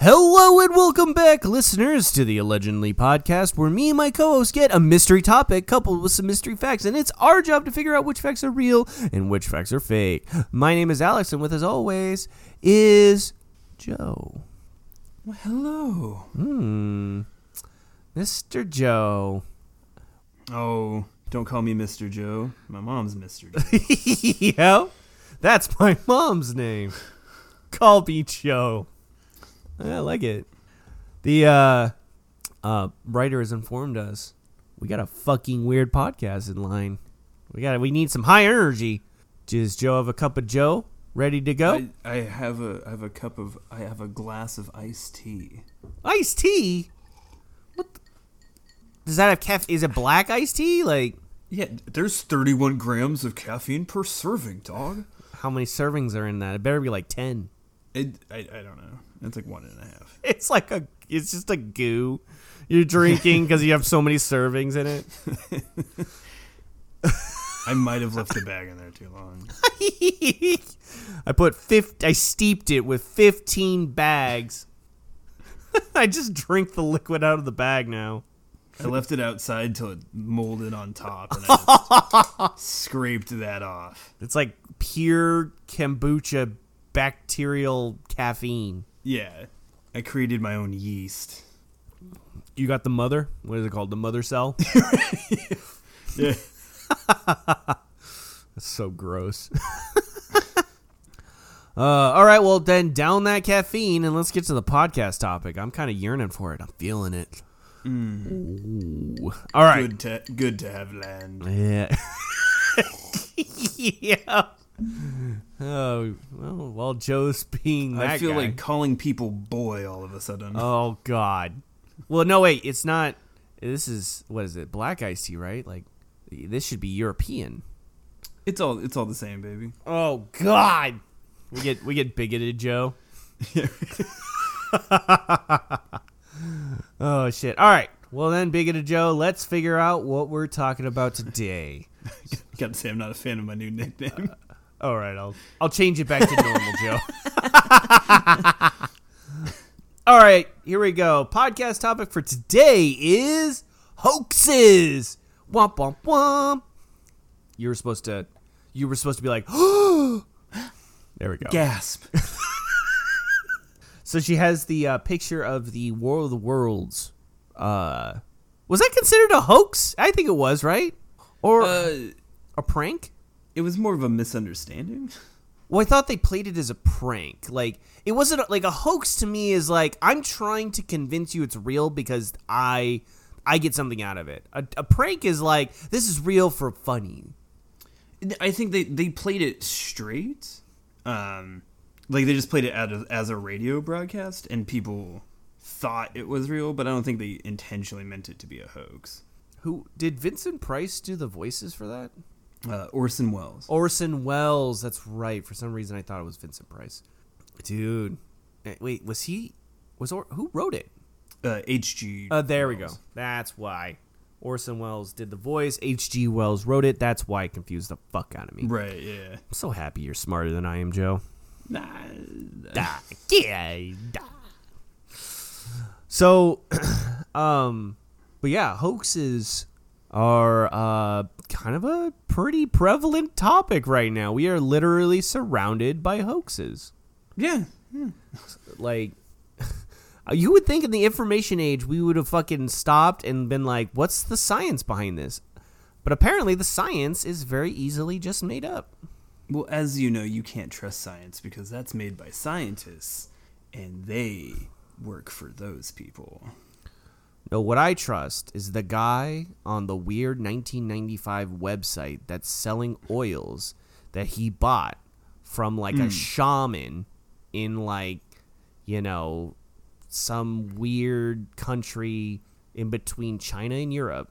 Hello and welcome back, listeners, to the Allegendly podcast, where me and my co-host get a mystery topic coupled with some mystery facts, and it's our job to figure out which facts are real and which facts are fake. My name is Alex, and with us always is Joe. Well, hello. Hmm, Mr. Joe. Oh, don't call me Mr. Joe. My mom's Mr. Joe. yeah, that's my mom's name. Call me Joe. I like it. The uh, uh, writer has informed us we got a fucking weird podcast in line. We got we need some high energy. Does Joe have a cup of Joe ready to go? I, I have a I have a cup of I have a glass of iced tea. iced tea. What? The? Does that have caffeine? Is it black iced tea? Like Yeah, there's 31 grams of caffeine per serving, dog. how many servings are in that? It better be like ten. It, I, I don't know. It's like one and a half. It's like a. It's just a goo. You're drinking because you have so many servings in it. I might have left the bag in there too long. I put 50, I steeped it with 15 bags. I just drink the liquid out of the bag now. I left it outside till it molded on top, and I just scraped that off. It's like pure kombucha bacterial caffeine. Yeah, I created my own yeast. You got the mother? What is it called? The mother cell? Yeah. That's so gross. uh, all right, well then down that caffeine and let's get to the podcast topic. I'm kind of yearning for it. I'm feeling it. Ooh. All right. Good to good to have land. Yeah. yeah. Oh well, while Joe's being that I feel guy. like calling people boy all of a sudden. Oh God. Well, no, wait. It's not. This is what is it? Black tea, right? Like this should be European. It's all it's all the same, baby. Oh God. We get we get bigoted, Joe. oh shit. All right. Well then, bigoted Joe. Let's figure out what we're talking about today. Gotta say, I'm not a fan of my new nickname. All right, I'll I'll change it back to normal, Joe. All right, here we go. Podcast topic for today is hoaxes. Womp womp womp. You were supposed to, you were supposed to be like, there we go. Gasp. So she has the uh, picture of the War of the Worlds. Uh, was that considered a hoax? I think it was, right? Or Uh, a prank? It was more of a misunderstanding. Well, I thought they played it as a prank. Like it wasn't like a hoax to me. Is like I'm trying to convince you it's real because I I get something out of it. A, a prank is like this is real for funny. I think they they played it straight. Um, like they just played it as a, as a radio broadcast, and people thought it was real, but I don't think they intentionally meant it to be a hoax. Who did Vincent Price do the voices for that? Uh, Orson Welles. Orson Welles. That's right. For some reason, I thought it was Vincent Price. Dude, Eh, wait, was he? Was or, who wrote it? Uh, H.G. Uh, there we go. That's why. Orson Welles did the voice. H.G. Wells wrote it. That's why it confused the fuck out of me. Right. Yeah. I'm so happy you're smarter than I am, Joe. Nah. Yeah. So, um, but yeah, hoaxes are uh kind of a pretty prevalent topic right now. We are literally surrounded by hoaxes. Yeah. Like, you would think in the information age we would have fucking stopped and been like, "What's the science behind this?" But apparently, the science is very easily just made up. Well, as you know, you can't trust science because that's made by scientists, and they work for those people. No, what I trust is the guy on the weird 1995 website that's selling oils that he bought from like a hmm. shaman in like, you know, some weird country in between China and Europe,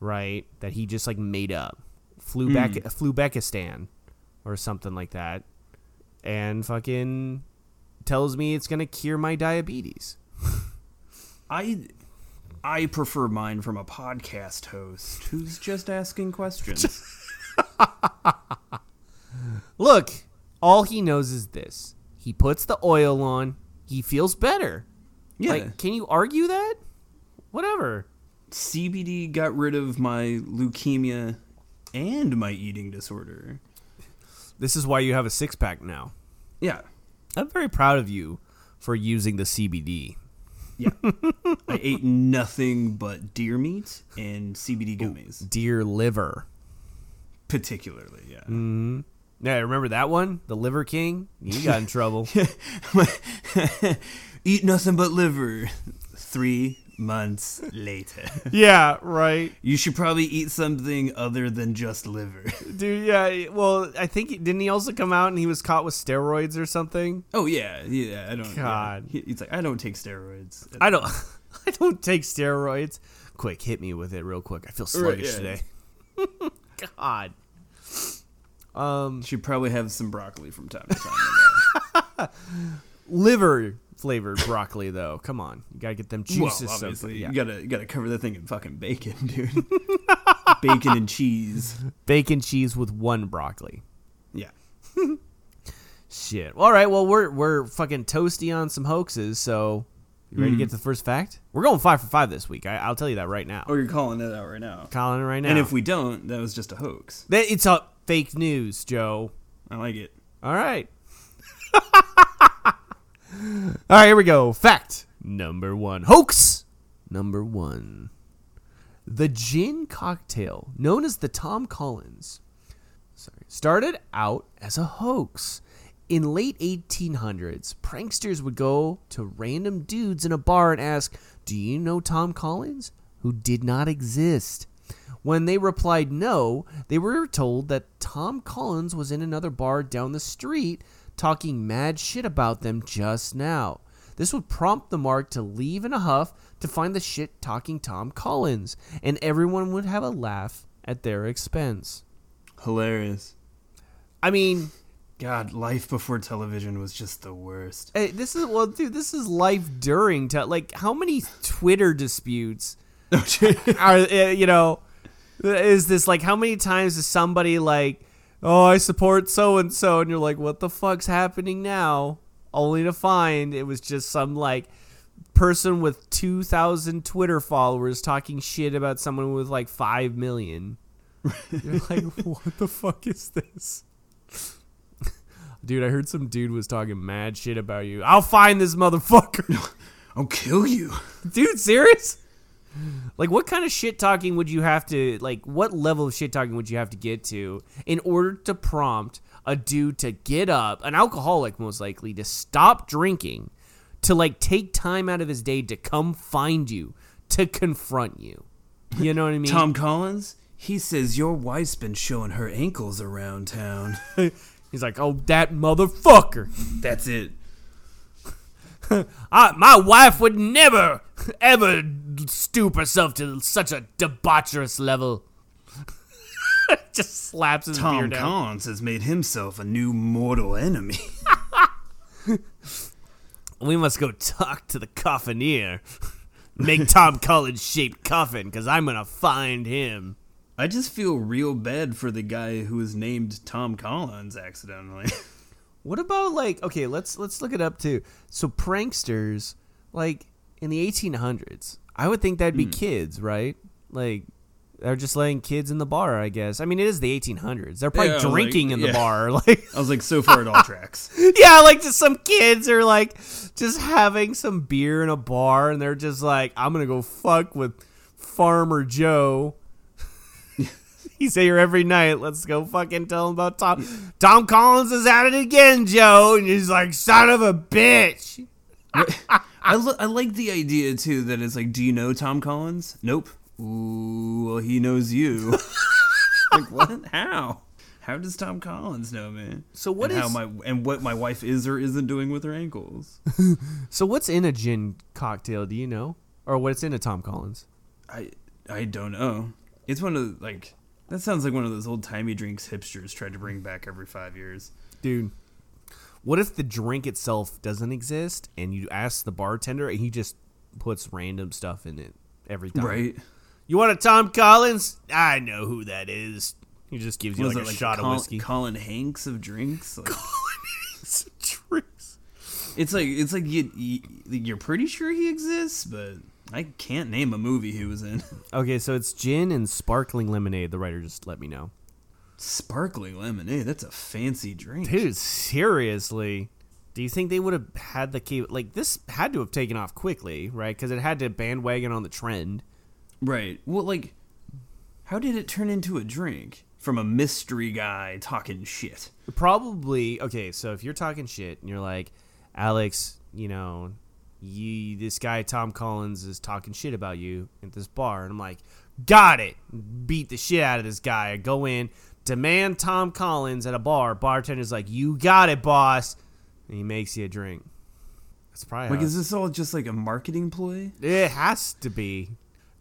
right? That he just like made up. Flew back hmm. Flubekistan or something like that. And fucking tells me it's gonna cure my diabetes. I I prefer mine from a podcast host who's just asking questions. Look, all he knows is this. He puts the oil on, he feels better. yeah. Like, can you argue that? Whatever. CBD got rid of my leukemia and my eating disorder. This is why you have a six pack now. Yeah. I'm very proud of you for using the CBD. Yeah. I ate nothing but deer meat and CBD gummies, Deer liver. particularly. Yeah. Mm-hmm. Yeah, remember that one? The Liver King? You got in trouble. Eat nothing but liver. Three months later. yeah, right. You should probably eat something other than just liver. Dude, yeah. Well, I think didn't he also come out and he was caught with steroids or something? Oh yeah, yeah. I don't. God. He- He's like, I don't take steroids. I don't I don't take steroids. Quick, hit me with it real quick. I feel sluggish yeah. today. God. Um Should probably have some broccoli from time to time. liver flavored broccoli though. Come on. You got to get them juices so obviously, yeah. you gotta you gotta cover the thing in fucking bacon, dude. bacon and cheese. bacon cheese with one broccoli. Yeah. Shit. All right. Well, we're we're fucking toasty on some hoaxes. So, you ready to Hmm. get to the first fact? We're going five for five this week. I, I'll tell you that right now. Oh, you're calling it out right now. Calling it right now. And if we don't, that was just a hoax. That- it's a fake news, Joe. I like it. All right. All right. Here we go. Fact number one. Hoax number one. The gin cocktail, known as the Tom Collins, sorry, started out as a hoax. In late 1800s, pranksters would go to random dudes in a bar and ask, "Do you know Tom Collins?" who did not exist. When they replied no, they were told that Tom Collins was in another bar down the street talking mad shit about them just now. This would prompt the mark to leave in a huff to find the shit talking Tom Collins, and everyone would have a laugh at their expense. Hilarious. I mean, God, life before television was just the worst. Hey, this is well, dude. This is life during te- like how many Twitter disputes are uh, you know? Is this like how many times is somebody like, oh, I support so and so, and you're like, what the fuck's happening now? Only to find it was just some like person with two thousand Twitter followers talking shit about someone with like five million. You're like, what the fuck is this? Dude, I heard some dude was talking mad shit about you. I'll find this motherfucker. I'll kill you. Dude, serious? Like what kind of shit talking would you have to like what level of shit talking would you have to get to in order to prompt a dude to get up, an alcoholic most likely, to stop drinking, to like take time out of his day to come find you, to confront you. You know what I mean? Tom Collins? He says your wife's been showing her ankles around town. He's like, "Oh, that motherfucker." That's it. I, my wife would never, ever stoop herself to such a debaucherous level. Just slaps his Tom beer down. Collins has made himself a new mortal enemy. we must go talk to the coffineer. Make Tom Collins shaped coffin, because I'm gonna find him. I just feel real bad for the guy who was named Tom Collins accidentally. What about like okay, let's let's look it up too. So pranksters, like in the 1800s, I would think that'd be hmm. kids, right? Like they're just letting kids in the bar, I guess. I mean, it is the 1800s. They're probably Yeah, like, drinking in the yeah. bar, like I was like, so far it all tracks. yeah, like just some kids are like just having some beer in a bar, and they're just like, I'm gonna go fuck with Farmer Joe. He's here every night. Let's go fucking tell him about Tom. Tom Collins is at it again, Joe, and he's like, son of a bitch. I, lo- I like the idea too that it's like, do you know Tom Collins? Nope. Ooh, well, he knows you. like what? How? how does Tom Collins know man? So what and how is- my and what my wife is or isn't doing with her ankles? So what's in a gin cocktail? Do you know, or what's in a Tom Collins? I I don't know. It's one of the, like that sounds like one of those old timey drinks hipsters tried to bring back every five years. Dude, what if the drink itself doesn't exist and you ask the bartender and he just puts random stuff in it every time? Right? You want a Tom Collins? I know who that is. He just gives you Was like a like shot Col- of whiskey. Colin Hanks of drinks? Like, Drinks. it's like it's like you, you you're pretty sure he exists, but I can't name a movie he was in. Okay, so it's gin and sparkling lemonade. The writer just let me know. Sparkling lemonade. That's a fancy drink. Dude, seriously. Do you think they would have had the key? like this had to have taken off quickly, right? Because it had to bandwagon on the trend. Right. Well, like, how did it turn into a drink from a mystery guy talking shit? Probably okay. So if you're talking shit and you're like, Alex, you know, you this guy Tom Collins is talking shit about you at this bar, and I'm like, got it. Beat the shit out of this guy. I go in, demand Tom Collins at a bar. Bartender's like, you got it, boss, and he makes you a drink. That's probably Like, is this all just like a marketing ploy? It has to be.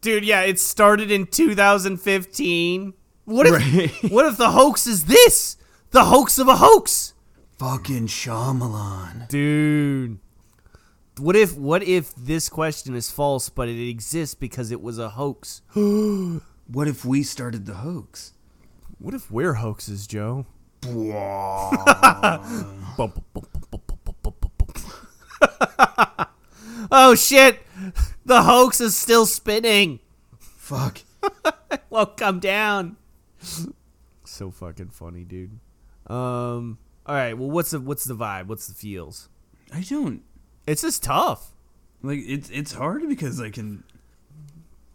Dude, yeah, it started in 2015. What if Right. what if the hoax is this? The hoax of a hoax. Fucking Shyamalan. Dude. What if what if this question is false but it exists because it was a hoax? What if we started the hoax? What if we're hoaxes, Joe? oh shit. The hoax is still spinning. Fuck. well, come down. so fucking funny, dude. Um. All right. Well, what's the what's the vibe? What's the feels? I don't It's just tough. like it's it's hard because I can.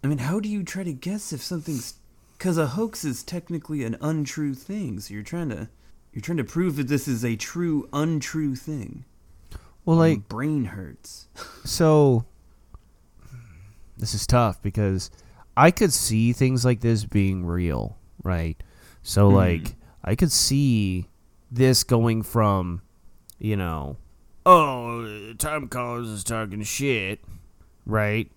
I mean, how do you try to guess if something's? Because a hoax is technically an untrue thing, so you're trying to you're trying to prove that this is a true untrue thing. Well, My brain hurts. so this is tough because I could see things like this being real, right? So hmm. like I could see this going from, you know, oh, Tom Collins is talking shit, right?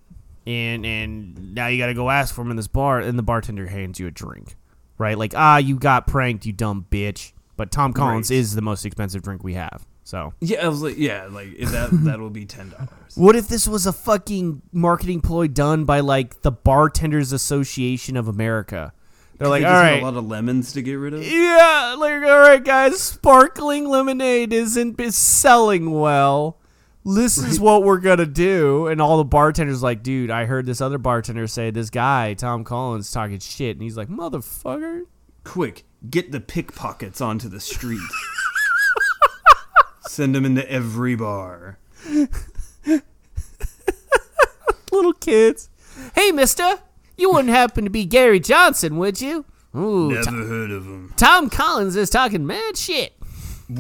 And and now you got to go ask for him in this bar, and the bartender hands you a drink, right? Like ah, you got pranked, you dumb bitch. But Tom Collins Right. is the most expensive drink we have, so. Yeah, I was like, yeah, like that that'll be ten dollars. What if this was a fucking marketing ploy done by like the Bartenders Association of America? They're like, they all just had a lot of lemons to get rid of. yeah, like all right, guys, sparkling lemonade isn't is selling well. This is what we're gonna do, and all the bartenders like, dude, I heard this other bartender say this guy Tom Collins talking shit, and he's like, motherfucker, Quick, get the pickpockets onto the street. Send them into every bar. little kids. Hey, Mister, you wouldn't happen to be Gary Johnson, would you? Ooh, Never Tom- heard of him. Tom Collins is talking mad shit.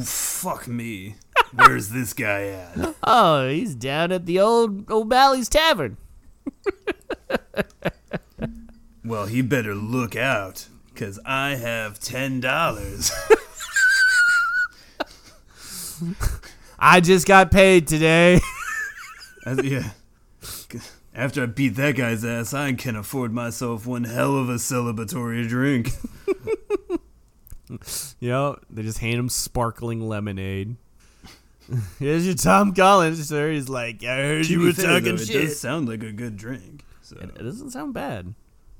Fuck me. Where's this guy at? Oh, he's down at the old O'Malley's Tavern. Well, he better look out, cause I have ten dollars. I just got paid today. yeah. After I beat that guy's ass, I can afford myself one hell of a celebratory drink. yep, they just hand him sparkling lemonade. Here's your Tom Collins, sir. He's like, I heard you were fair, talking though, It does sound like a good drink. So. It, it doesn't sound bad.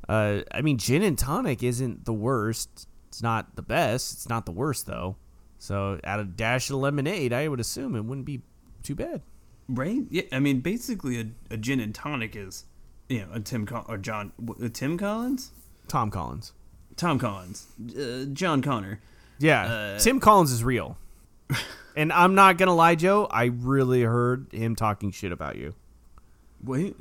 Uh, I mean, gin and tonic isn't the worst. It's not the best. It's not the worst though. So, out of a dash of lemonade, I would assume it wouldn't be too bad. Right? Yeah. I mean, basically, a, a gin and tonic is, you know, a Tim Col- or John a Tim Collins, Tom Collins. Tom Collins, uh, John Connor. Yeah, Uh, Tim Collins is real. and I'm not gonna lie, Joe. I really heard him talking shit about you. Wait,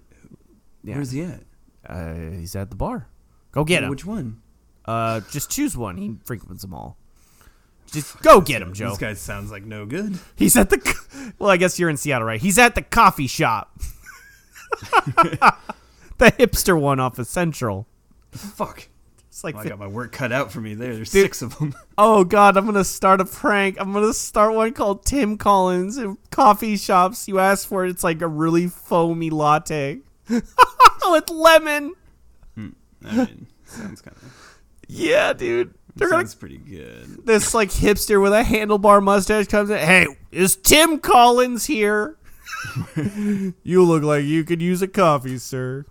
Yeah. where's he at? Uh, he's at the bar. Go get him. Which one? Uh, just choose one. He frequents them all. Just go get him, Joe. This guy sounds like no good. He's at the. co- Well, I guess you're in Seattle, right? He's at the coffee shop. the hipster one off of Central. Fuck. It's like Well, I got my work cut out for me there. There's Dude. six of them. Oh God, I'm gonna start a prank. I'm gonna start one called Tim Collins in coffee shops. You ask for it, it's like a really foamy latte with lemon. Hmm. I mean, sounds kind of Yeah, dude. They're gonna pretty good. this like hipster with a handlebar mustache comes in. Hey, is Tim Collins here? you look like you could use a coffee, sir.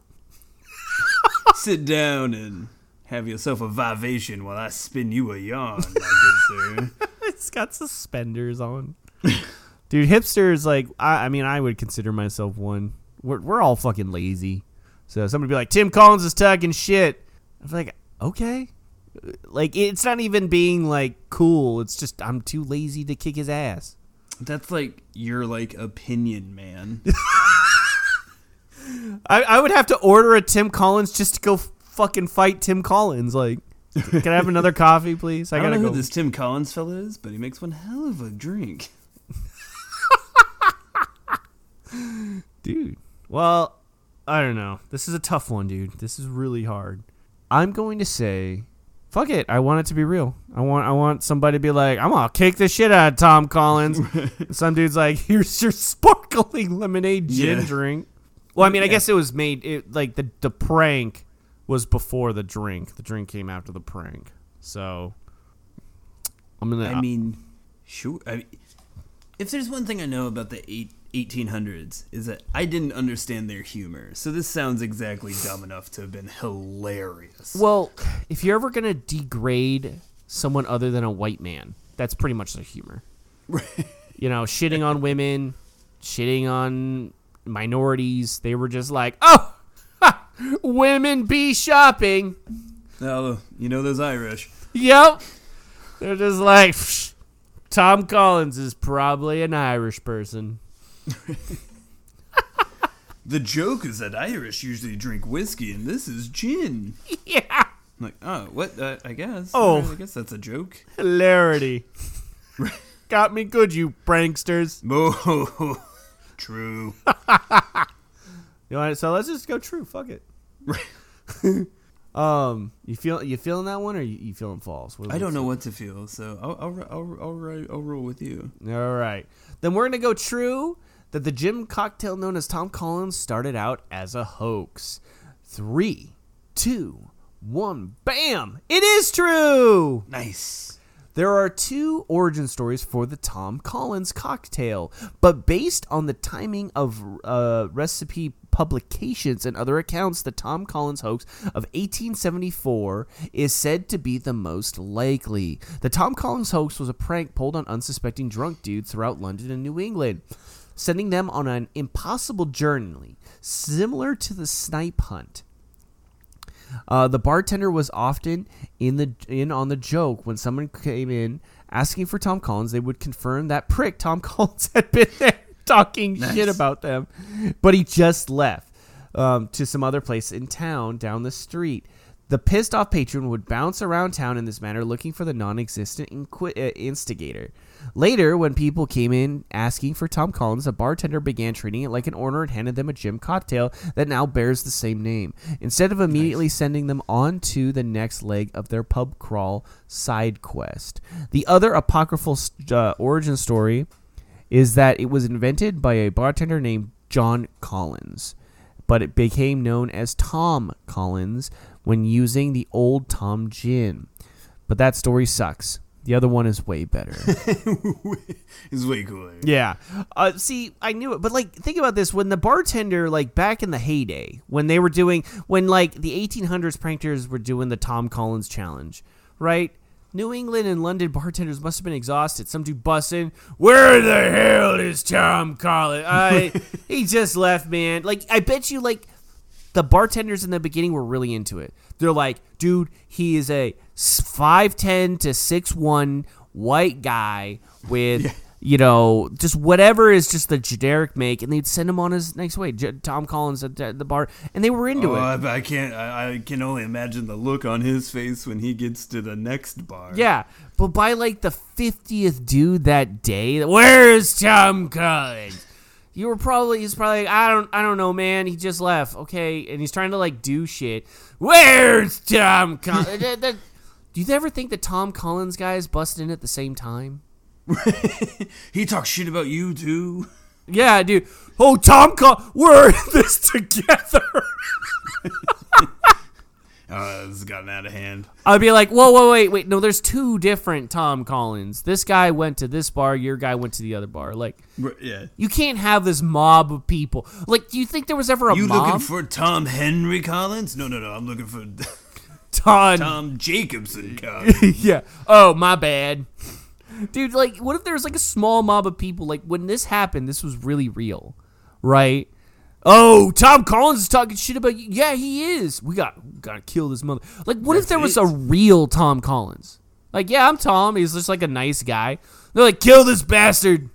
Sit down and have yourself a vivation while I spin you a yarn, my good sir. It's got suspenders on. Dude, hipsters like I, I mean I would consider myself one. We're we're all fucking lazy. So somebody be like Tim Collins is talking shit. I'm like okay. Like it's not even being like cool. It's just I'm too lazy to kick his ass. That's like your like opinion, man. I, I would have to order a Tim Collins just to go fucking fight Tim Collins. Like, can I have another coffee, please? I, I don't know go. who this Tim Collins fella is, but he makes one hell of a drink. dude. Well, I don't know. This is a tough one, dude. This is really hard. I'm going to say, fuck it. I want it to be real. I want I want somebody to be like, I'm gonna kick the shit out of Tom Collins. Some dude's like, here's your sparkling lemonade gin Yeah. drink. Well, I mean, I guess it was made it like the the prank was before the drink. The drink came after the prank. So I'm gonna. I mean, sure. I mean, if there's one thing I know about the eight, 1800s is that I didn't understand their humor. So this sounds exactly dumb enough to have been hilarious. Well, if you're ever gonna degrade someone other than a white man, that's pretty much their humor. You know, shitting on women, shitting on minorities. They were just like, oh, ha, women be shopping. Now, you know those Irish. Yep. They're just like, Tom Collins is probably an Irish person. The joke is that Irish usually drink whiskey, and this is gin. Yeah. I'm like, oh, what? Uh, I guess. Oh. Alright, I guess that's a joke. Hilarity. Got me good, you pranksters. Oh, true. You know, so let's just go true. Fuck it. um, you feel you feeling that one or you, you feeling false? What- I don't know what to feel, so I'll I'll I'll, I'll, I'll roll with you. All right, then we're gonna go true that the gin cocktail known as Tom Collins started out as a hoax. Three, two, one, bam! It is true. Nice. There are two origin stories for the Tom Collins cocktail, but based on the timing of uh, recipe publications and other accounts, the Tom Collins hoax of 1874 is said to be the most likely. The Tom Collins hoax was a prank pulled on unsuspecting drunk dudes throughout London and New England, sending them on an impossible journey, similar to the snipe hunt. Uh, the bartender was often in the in on the joke when someone came in asking for Tom Collins. They would confirm that prick Tom Collins had been there talking shit about them, but he just left um, to some other place in town down the street. The pissed off patron would bounce around town in this manner, looking for the non-existent inqui- uh, instigator. Later, when people came in asking for Tom Collins, the bartender began treating it like an order and handed them a gin cocktail that now bears the same name, instead of immediately sending them on to the next leg of their pub crawl side quest. The other apocryphal uh, origin story is that it was invented by a bartender named John Collins, but it became known as Tom Collins when using the old Tom gin. But that story sucks. The other one is way better. It's way cooler. Yeah. Uh, see, I knew it, but like, think about this: when the bartender, like back in the heyday, when they were doing, when like the 1800s pranksters were doing the Tom Collins challenge, right? New England and London bartenders must have been exhausted. Some dude busting, where the hell is Tom Collins? I he just left, man. Like, I bet you, like, the bartenders in the beginning were really into it. They're like, dude, he is a five ten to six one white guy with you know just whatever is just the generic make, and they'd send him on his next way. J- Tom Collins at the the bar, and they were into Oh, it. I, I can't. I, I can only imagine the look on his face when he gets to the next bar. Yeah, but by like the fiftieth dude that day, where's Tom Collins? You were probably he's probably like, I don't I don't know, man. He just left. Okay, and he's trying to like do shit. Where's Tom? Collins? that- that- do you ever think that Tom Collins guys busted in at the same time? he talks shit about you too. Yeah, dude. Oh, Tom Collins, we're in this together. Oh, this has gotten out of hand. I'd be like, whoa, whoa, wait, wait. No, there's two different Tom Collins. This guy went to this bar. Your guy went to the other bar. Like, Yeah. you can't have this mob of people. Like, do you think there was ever a You mob? looking for Tom Henry Collins? No, no, no. I'm looking for Tom. Tom Jacobson Collins. yeah. Oh, my bad. Dude, like, what if there was like a small mob of people? Like, when this happened, this was really real, right? Oh, Tom Collins is talking shit about you. Yeah, he is. We got we gotta kill this mother. Like, what if That's there was a real Tom Collins? Like, yeah, I'm Tom. He's just like a nice guy. They're like, kill this bastard.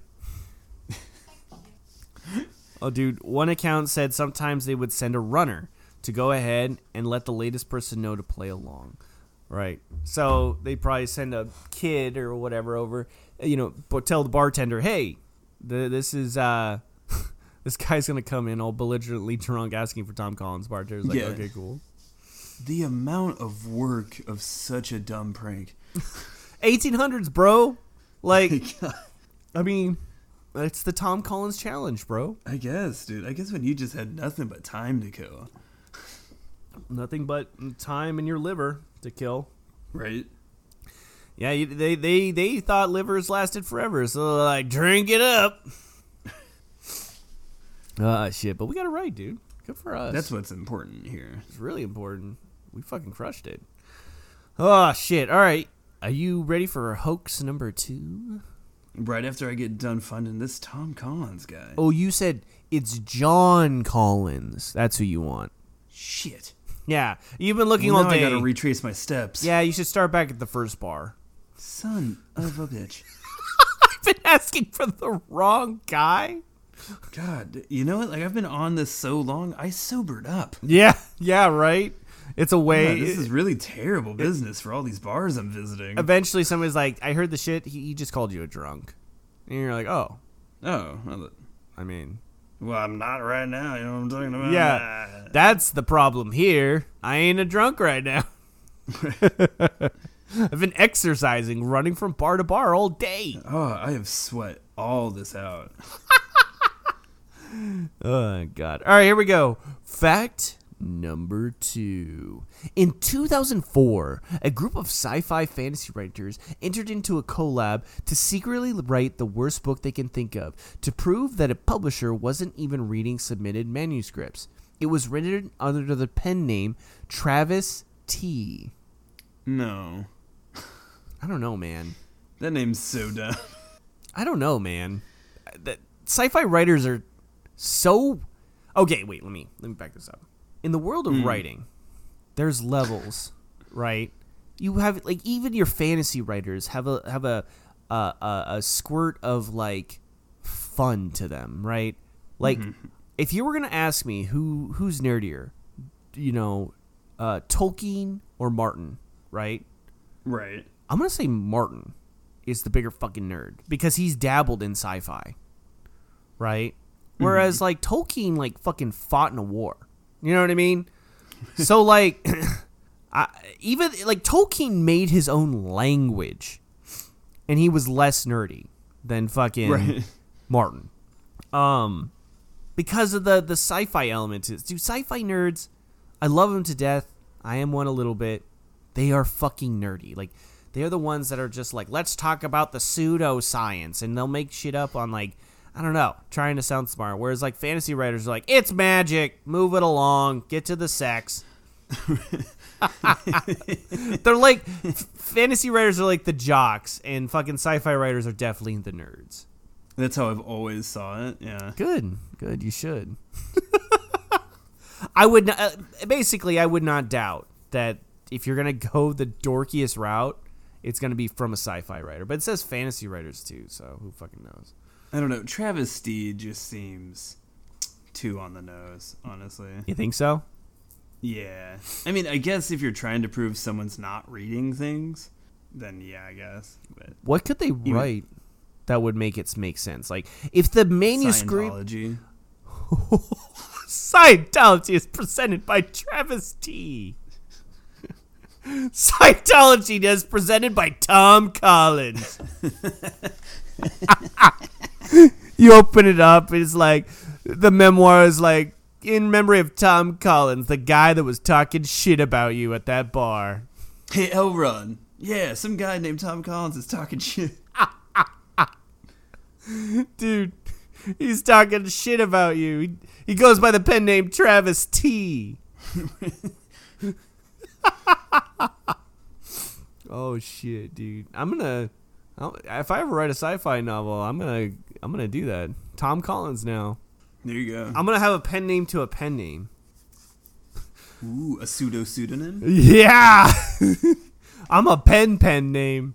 oh, dude, one account said sometimes they would send a runner to go ahead and let the latest person know to play along. Right. So they probably send a kid or whatever over, you know, but tell the bartender, hey, the, this is uh, this guy's gonna come in all belligerently drunk asking for Tom Collins. Bartender's like, Yeah. okay, cool. the amount of work of such a dumb prank. 1800s, bro. Like, I mean, it's the Tom Collins challenge, bro. I guess, dude. I guess when you just had nothing but time to kill, Nothing but time in your liver to kill. right? Yeah, they they they thought livers lasted forever, so they're like drink it up. Ah, shit! But we got it right, dude. Good for us. That's what's important here. It's really important. We fucking crushed it. Oh shit! All right, are you ready for hoax number two? Right after I get done funding this Tom Collins guy. Oh, you said it's John Collins. That's who you want. shit! Yeah, you've been looking Well, all now day. I gotta retrace my steps. yeah, you should start back at the first bar. Son of a bitch. I've been asking for the wrong guy. God, you know what? Like I've been on this so long, I sobered up. Yeah, yeah, right. It's a way. this is really terrible business for all these bars I'm visiting. eventually somebody's like, I heard the shit. He, he just called you a drunk, and you're like, oh, Oh, well, I mean, well, I'm not right now. You know what I'm talking about? yeah, that's the problem here. I ain't a drunk right now. I've been exercising, running from bar to bar all day. Oh, I have sweat all this out. Oh god. All right, here we go. Fact number 2. In 2004, a group of sci-fi fantasy writers entered into a collab to secretly write the worst book they can think of to prove that a publisher wasn't even reading submitted manuscripts. It was written under the pen name Travis Tee. No, I don't know, man. that name's so dumb. I don't know, man. That sci-fi writers are so Okay, wait, let me let me back this up. In the world of hmm. writing, there's levels, right? You have like even your fantasy writers have a have a a, a, a squirt of like fun to them, right? Like mm-hmm. if you were going to ask me who who's nerdier, you know, uh Tolkien or Martin, right? right. I'm gonna say Martin is the bigger fucking nerd because he's dabbled in sci-fi, right? Mm-hmm. Whereas like Tolkien like fucking fought in a war. You know what I mean? so like, I, even like Tolkien made his own language, and he was less nerdy than fucking Right. Martin. Um, because of the the sci-fi elements. Do sci-fi nerds, I love them to death. I am one a little bit. They are fucking nerdy. Like they are the ones that are just like, let's talk about the pseudoscience, and they'll make shit up on like, I don't know, trying to sound smart. Whereas like fantasy writers are like, it's magic, move it along, get to the sex. They're like fantasy writers are like the jocks, and fucking sci-fi writers are definitely the nerds. That's how I've always saw it. Yeah. Good, good. You should. I would not, uh, basically. I would not doubt that if you're gonna go the dorkiest route, it's gonna be from a sci-fi writer. But it says fantasy writers too, so who fucking knows? I don't know. Travis Steed just seems too on the nose, honestly. You think so? Yeah. I mean, I guess if you're trying to prove someone's not reading things, then yeah, I guess. But What could they write? that would make it make sense. Like if the manuscript Scientology. Scientology is presented by Travis Tee. Scientology is presented by Tom Collins. you open it up, it's like the memoir is like in memory of Tom Collins, the guy that was talking shit about you at that bar. Hey, L. Ron. Yeah, some guy named Tom Collins is talking shit. Dude, he's talking shit about you. He, he goes by the pen name Travis Tee. oh shit, dude. I'm gonna I'll, if I ever write a sci-fi novel, I'm gonna I'm gonna do that. Tom Collins now. There you go. I'm gonna have a pen name to a pen name. Ooh, a pseudo pseudonym. Yeah, I'm a pen pen name.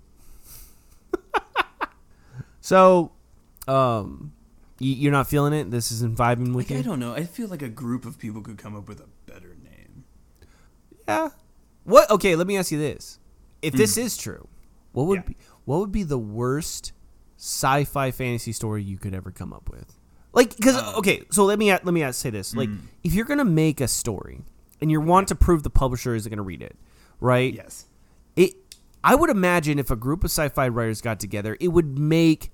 so, um, you, you're not feeling it. This isn't vibing with Like, I don't know. I feel like a group of people could come up with a better name. Yeah. What? Okay, let me ask you this: If this is true, what would Yeah. be what would be the worst sci-fi fantasy story you could ever come up with? Like, because uh. okay, so let me let me say this: like, mm. if you're gonna make a story and you want to prove the publisher isn't gonna read it, right? Yes. It. I would imagine if a group of sci-fi writers got together, it would make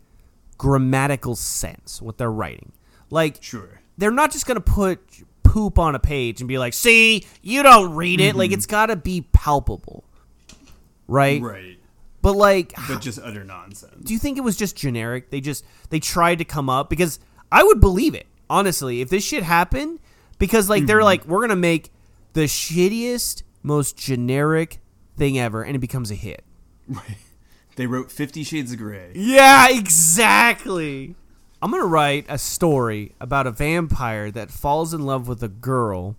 grammatical sense what they're writing. Like, Sure. they're not just gonna put poop on a page and be like, "See, you don't read it." Like mm-hmm. it's got to be palpable, right? Right. But like, But just utter nonsense. do you think it was just generic? They just they tried to come up because I would believe it honestly if this shit happened because like they're mm-hmm. like we're gonna make the shittiest, most generic thing ever, and it becomes a hit. Right. They wrote Fifty Shades of Grey. Yeah, exactly. I'm gonna write a story about a vampire that falls in love with a girl.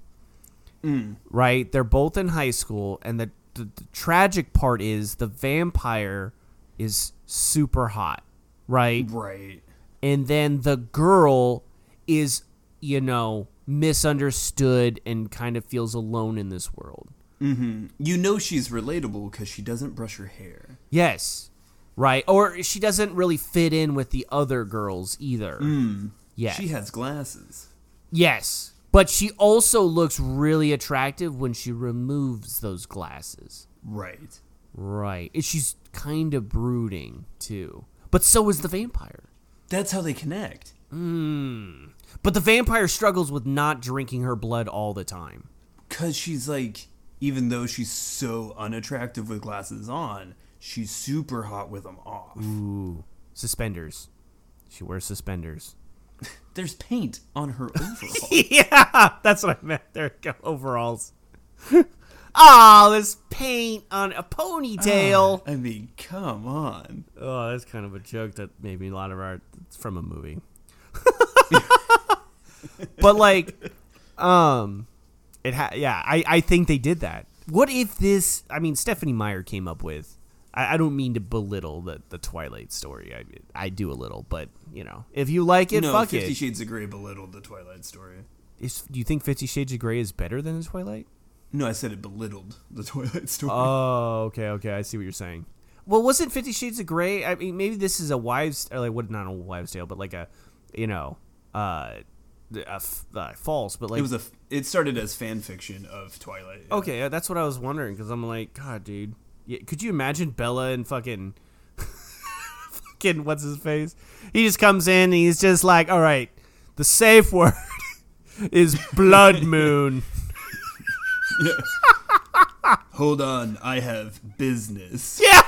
Mm. Right? They're both in high school, and the, the, the tragic part is the vampire is super hot, right? Right. And then the girl is, you know, misunderstood and kind of feels alone in this world. Mm-hmm. You know she's relatable because she doesn't brush her hair. Yes. Right? Or she doesn't really fit in with the other girls either. Mm. Yeah. She has glasses. Yes. But she also looks really attractive when she removes those glasses. Right. Right. And she's kind of brooding, too. But so is the vampire. That's how they connect. Hmm. But the vampire struggles with not drinking her blood all the time. Cause she's like, even though she's so unattractive with glasses on, she's super hot with them off. Ooh. Suspenders. She wears suspenders. There's paint on her overall. yeah, that's what I meant. There we go. Overalls. oh, there's paint on a ponytail. I mean, come on. Oh, that's kind of a joke that maybe a lot of art it's from a movie. but like, um, it ha- yeah, I I think they did that. What if this? I mean, Stephenie Meyer came up with. I, I don't mean to belittle the the Twilight story. I I do a little, but you know, if you like it, fuck it. no, fuck Fifty it. Shades of Grey belittled the Twilight story. Is, do you think Fifty Shades of Grey is better than the Twilight? No, I said it belittled the Twilight story. Oh, okay, okay. I see what you're saying. Well, wasn't Fifty Shades of Grey? I mean, maybe this is a wives or like what? Not a wives' tale, but like a, you know, uh, a f- uh false. But like, it was a. f- It started as fan fiction of Twilight. yeah. okay. uh, That's what I was wondering because I'm like, God, dude, yeah, could you imagine Bella and fucking, fucking what's his face? He just comes in and he's just like, all right, the safe word is blood moon. Hold on, I have business. Yeah.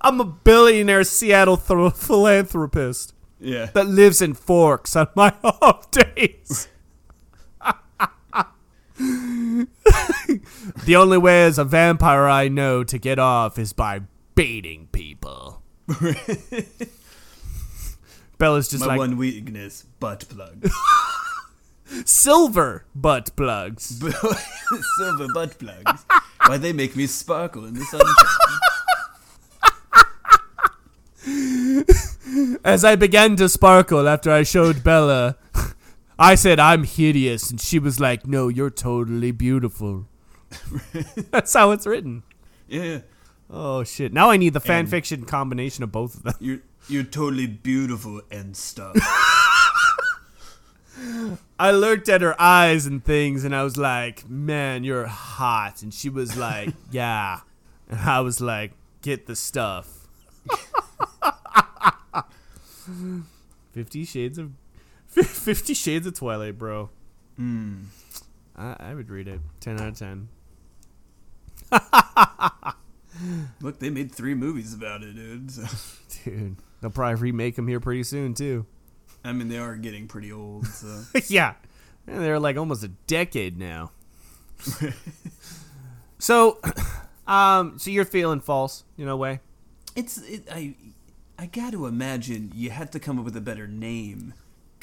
I'm a billionaire Seattle thro- philanthropist. Yeah. that lives in Forks on my off days. the only way as a vampire I know to get off is by baiting people. Bella's just My like one weakness, butt plugs. silver butt plugs. Silver butt plugs. Why they make me sparkle in the sunshine. As I began to sparkle after I showed Bella, I said I'm hideous, and she was like, "No, you're totally beautiful." That's how it's written. Yeah. Oh shit! Now I need the fan And- fiction combination of both of them. You're you're totally beautiful and stuff. I looked at her eyes and things, and I was like, "Man, you're hot." And she was like, "Yeah," and I was like, "Get the stuff." Fifty Shades of Fifty Shades of Twilight, bro. Hmm. I, I would read it. Ten out of ten. Look, they made three movies about it, dude. So, Dude, they'll probably remake them here pretty soon too. I mean, they are getting pretty old. So yeah. And they're like almost a decade now. so, um, so you're feeling false in a way. it's it, I I got to imagine you had to come up with a better name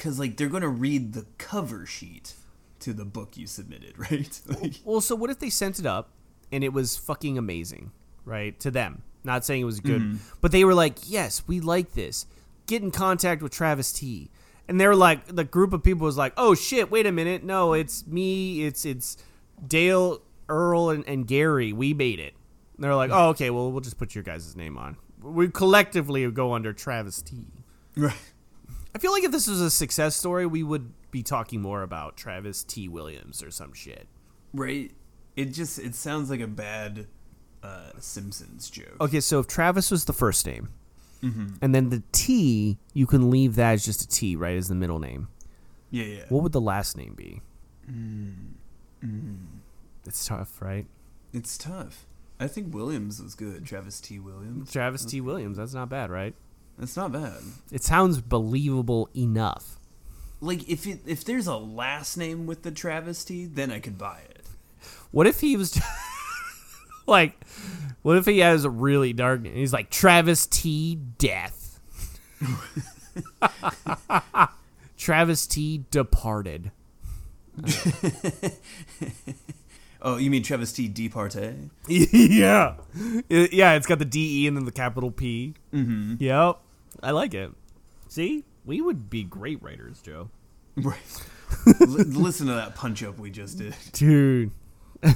because like they're gonna read the cover sheet to the book you submitted, right? Like, Well, so what if they sent it up and it was fucking amazing, right? To them. Not saying it was good, mm-hmm. but they were like, "Yes, we like this. Get in contact with Travis T." And they're like, the group of people was like, "Oh shit, wait a minute. No, it's me. It's it's Dale, Earl, and, and Gary. We made it." And they're like, "Oh, okay. Well, we'll just put your guys' name on. We collectively go under Travis T." right. I feel like if this was a success story, we would be talking more about Travis T. Williams or some shit. Right. It just it sounds like a bad uh, Simpsons joke. Okay, so if Travis was the first name, mm-hmm. and then the T, you can leave that as just a T, right, as the middle name. Yeah, yeah. What would the last name be? Mm-hmm. Mm-hmm. It's tough, right? It's tough. I think Williams was good. Travis T. Williams. Travis T. Williams. That's not bad, right? That's not bad. It sounds believable enough. Like if it if there's a last name with the travesty, then I could buy it. What if he was like, what if he has a really dark name? He's like Travis T. Death. Travis T. Departed. Oh, you mean Travis T. Departee? yeah. It- yeah, it's got the D E and then the capital P. Mm-hmm. Yep. I like it. See? We would be great writers, Joe. Right. L- listen to that punch up we just did. Dude.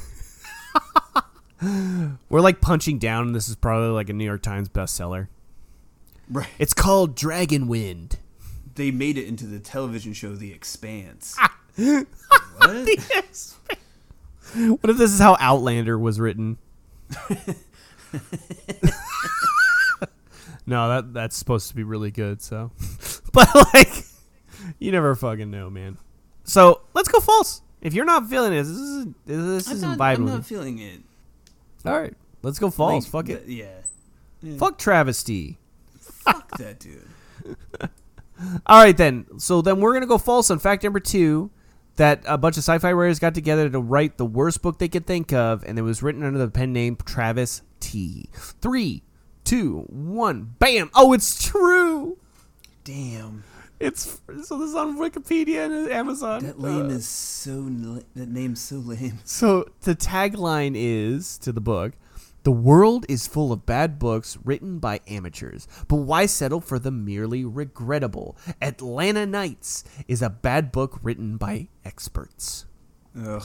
We're like punching down, and this is probably like a New York Times bestseller. Right. It's called Dragon Wind. They made it into the television show The Expanse. what? What if this is how Outlander was written? no, that that's supposed to be really good. So, but like, you never fucking know, man. So let's go false. If you're not feeling this, this is this I'm isn't not, I'm vibing. not feeling it. All right, let's go false. Like, Fuck it. th- yeah. Fuck travesty. Fuck that dude. All right, then. So then we're gonna go false on fact number two. That a bunch of sci-fi writers got together to write the worst book they could think of, and it was written under the pen name Travis T. Three, two, one, bam! Oh, it's true. Damn. It's so this is on Wikipedia and Amazon. That lame Uh, is so. That name's so lame. So the tagline is to the book: "The world is full of bad books written by amateurs, but why settle for the merely regrettable? Atlanta Nights is a bad book written by experts." Ugh.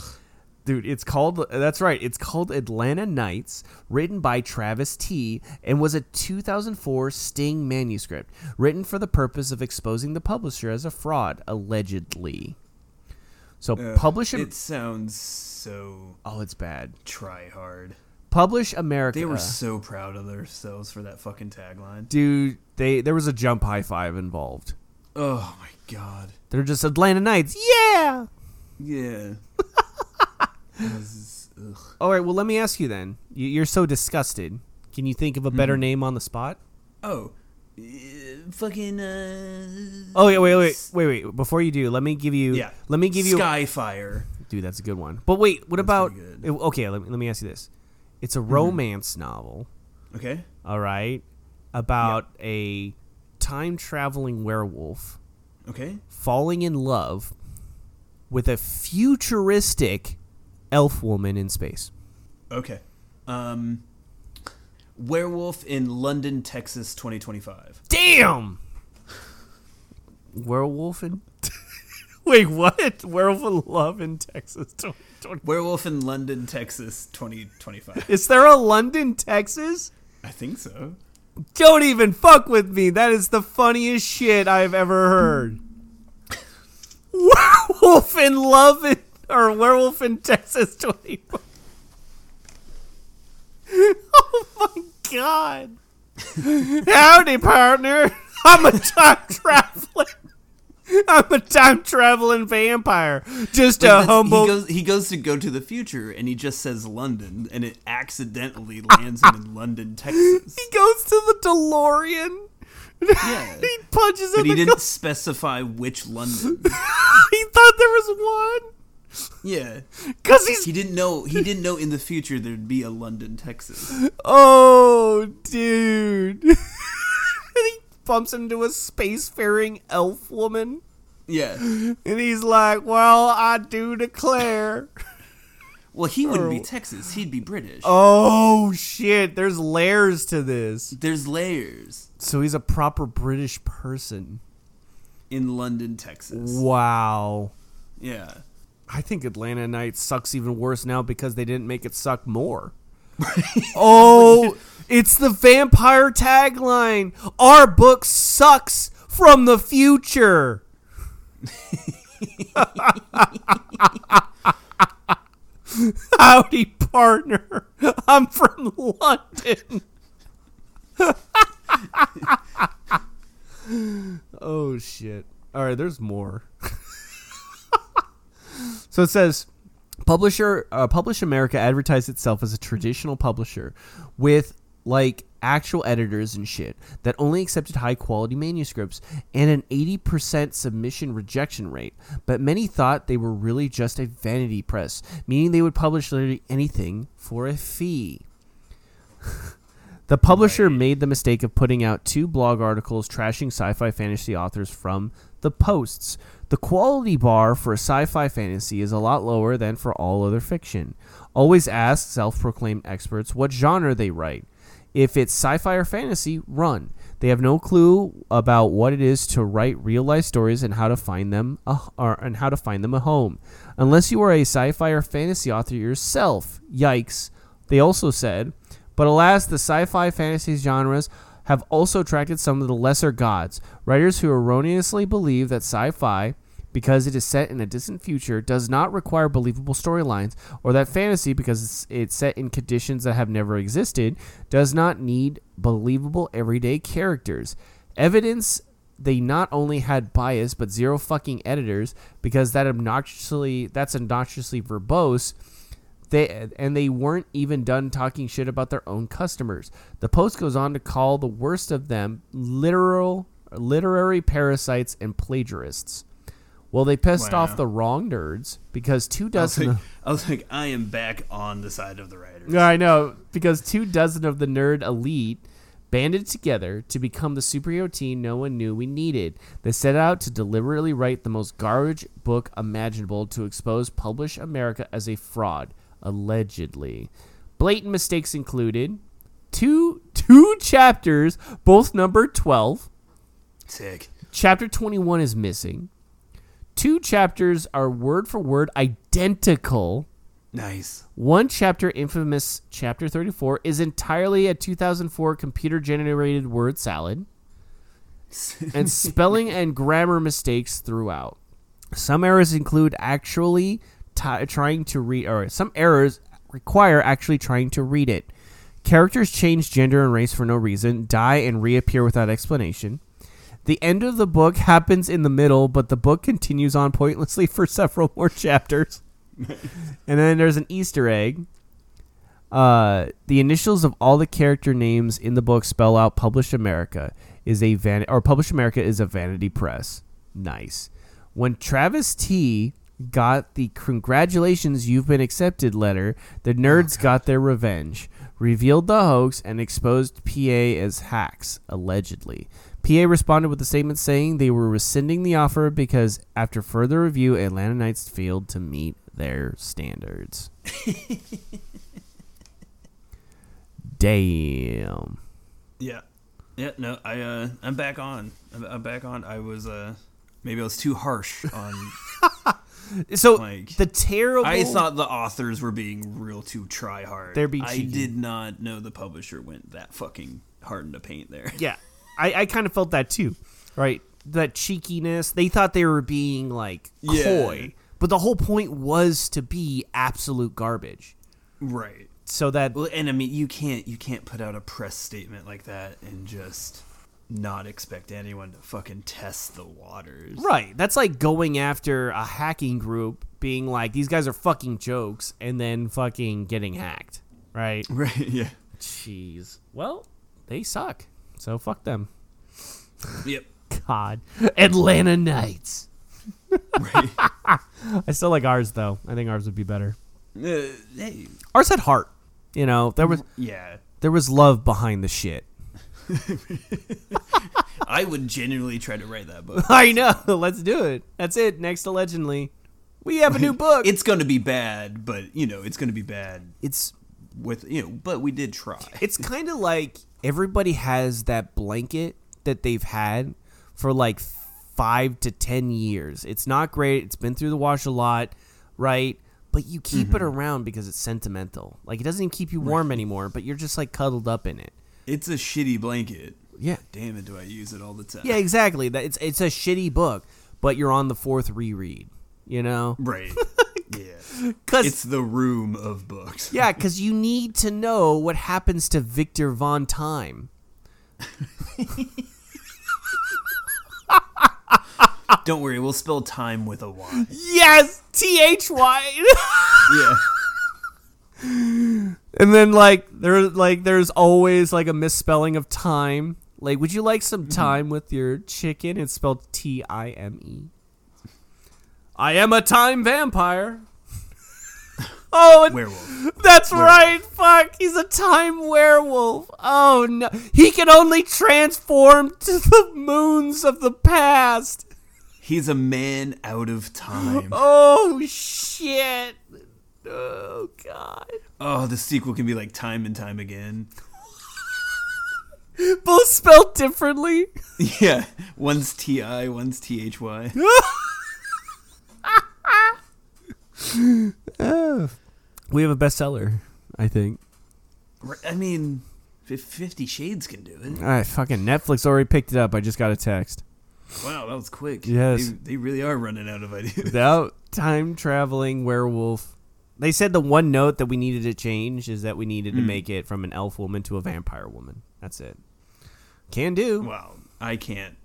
Dude, it's called that's right. It's called Atlanta Nights, written by Travis T. and was a 2004 Sting manuscript, written for the purpose of exposing the publisher as a fraud, allegedly. So Ugh. publish It sounds so Oh, it's bad. try hard. Publish America. They were so proud of themselves for that fucking tagline. Dude, they there was a jump high five involved. Oh my god. They're just Atlanta Nights. Yeah. Yeah. Is- All right. Well, let me ask you then. You- You're so disgusted. Can you think of a better name on the spot? Oh. uh, fucking. Uh, Oh wait, wait, wait, wait, wait. Before you do, let me give you. Yeah. Let me give you. Skyfire. Dude, that's a good one. But wait, what about? good. Mm-hmm. Okay, let me, let me ask you this. It's a romance novel. Okay. All right, about a time traveling werewolf Okay. falling in love with a futuristic elf woman in space. Okay. Um. Werewolf in London, Texas, 2025. Damn. Werewolf in Wait, what? Werewolf in Love in Texas 2020. Werewolf in London, Texas, 2025. Is there a London, Texas? I think so. Don't even fuck with me. That is the funniest shit I've ever heard. Werewolf in Love in, or Werewolf in Texas 2020. Oh my god. Howdy, partner. I'm a time traveling. I'm a time traveling vampire. Just a humble. He goes, he goes to go to the future, and he just says London, and it accidentally lands him in London, Texas. he goes to the DeLorean. Yeah. he punches But he didn't go- specify which London. he thought there was one. Yeah, Cause he's he didn't know. He didn't know in the future there'd be a London, Texas. oh, dude. Bumps into a spacefaring elf woman, Yeah. and he's like, "Well, I do declare." Well, he wouldn't be Texas. He'd be British. oh shit! There's layers to this. There's layers So he's a proper British person. in London, Texas. Wow. Yeah. I think Atlanta Night sucks even worse now because they didn't make it suck more. oh, it's the vampire tagline. Our book sucks from the future. Howdy, partner. I'm from London. oh, shit. All right, there's more. So it says, publisher, uh, Publish America advertised itself as a traditional publisher with like actual editors and shit that only accepted high quality manuscripts and an 80% submission rejection rate. But many thought they were really just a vanity press, meaning they would publish literally anything for a fee. The publisher made the mistake of putting out two blog articles trashing sci fi fantasy authors from the posts. The quality bar for sci fi fantasy is a lot lower than for all other fiction. Always ask self proclaimed experts what genre they write. If it's sci fi or fantasy, run. They have no clue about what it is to write real life stories and how to find them a, or, and how to find them a home. Unless you are a sci-fi or fantasy author yourself. Yikes. They also said, but alas, the sci-fi fantasy genres have also attracted some of the lesser gods, writers who erroneously believe that sci-fi because it is set in a distant future does not require believable storylines or that fantasy because it's, it's set in conditions that have never existed does not need believable everyday characters. Evidence they not only had bias but zero fucking editors because that obnoxiously that's obnoxiously verbose they and they weren't even done talking shit about their own customers. The post goes on to call the worst of them literal literary parasites and plagiarists. Well, they pissed Wow. off the wrong nerds because two I was, dozen. like, I was like, I am back on the side of the writers. Yeah, I know because two dozen of the nerd elite banded together to become the superhero team no one knew we needed. They set out to deliberately write the most garbage book imaginable to expose Publish America as a fraud, allegedly. Blatant mistakes included two two chapters, both number 12. Sick. Chapter 21 is missing. Two chapters are word for word identical. Nice. One chapter, infamous chapter 34, is entirely a 2004 computer generated word salad and spelling and grammar mistakes throughout. Some errors include actually ti trying to read, or some errors require actually trying to read it. Characters change gender and race for no reason, die and reappear without explanation. The end of the book happens in the middle, but the book continues on pointlessly for several more chapters. and then there's an Easter egg. Uh, the initials of all the character names in the book spell out "Publish America" is a van or "Publish America" is a vanity press. Nice. When Travis T got the "Congratulations, you've been accepted" letter, the nerds got their revenge, revealed the hoax, and exposed PA as hacks allegedly. PA responded with a statement saying they were rescinding the offer because after further review, Atlanta Nights failed to meet their standards. Damn. Yeah. Yeah. No, I uh, I'm back on. I'm, I'm back on. I was uh, Maybe I was too harsh on. So Like, the terrible. I thought the authors were being real too try hard. They're being I cheeky. did not know the publisher went that fucking hard into paint there. Yeah, I, I kind of felt that too, right? That cheekiness. They thought they were being like Yeah. coy, but the whole point was to be absolute garbage. Right. So that Well, and I mean, you can't you can't put out a press statement like that and just not expect anyone to fucking test the waters. right, that's like going after a hacking group, being like these guys are fucking jokes, and then fucking getting hacked. Right? Right. Yeah. Jeez. Well, they suck. So fuck them. Yep. God, Atlanta Nights. Right. I still like ours though. I think ours would be better. Uh, hey. Ours had heart. You know, there was Yeah. there was love behind the shit. I would genuinely try to write that book. I know. Let's do it. That's it. Next to Legendly, we have a new book. It's going to be bad, but you know, it's going to be bad it's with you know, but we did try. it's kind of like everybody has that blanket that they've had for like five to ten years. It's not great. It's been through the wash a lot, right? But you keep it mm-hmm. around because it's sentimental. Like it doesn't even keep you warm anymore, but you're just like cuddled up in it. It's a shitty blanket. Yeah. Damn it, do I use it all the time? Yeah, exactly. That it's it's a shitty book, but you're on the fourth reread. You know, Right. yeah. because It's the room of books. Yeah, because you need to know what happens to Victor Von Time. Don't worry, we'll spell time with a Y. Yes, T H Y. Yeah. And then like there's like there's always like a misspelling of time. Like, would you like some mm-hmm. time with your chicken? It's spelled T I M E. I am a time vampire. oh, Werewolf. That's right. Fuck. He's a time werewolf. Oh no. He can only transform to the moons of the past. He's a man out of time. Oh shit. Oh god. Oh, the sequel can be like time and time again. Both spelled differently. Yeah. One's T I, one's T H Y. We have a bestseller, I think. I mean, Fifty Shades can do it. All right, fucking Netflix already picked it up. I just got a text. Wow, that was quick. Yes. They, they really are running out of ideas. Without time traveling werewolf. They said the one note that we needed to change is that we needed to make it from an elf woman to a vampire woman. That's it. Can do. Well, I can't.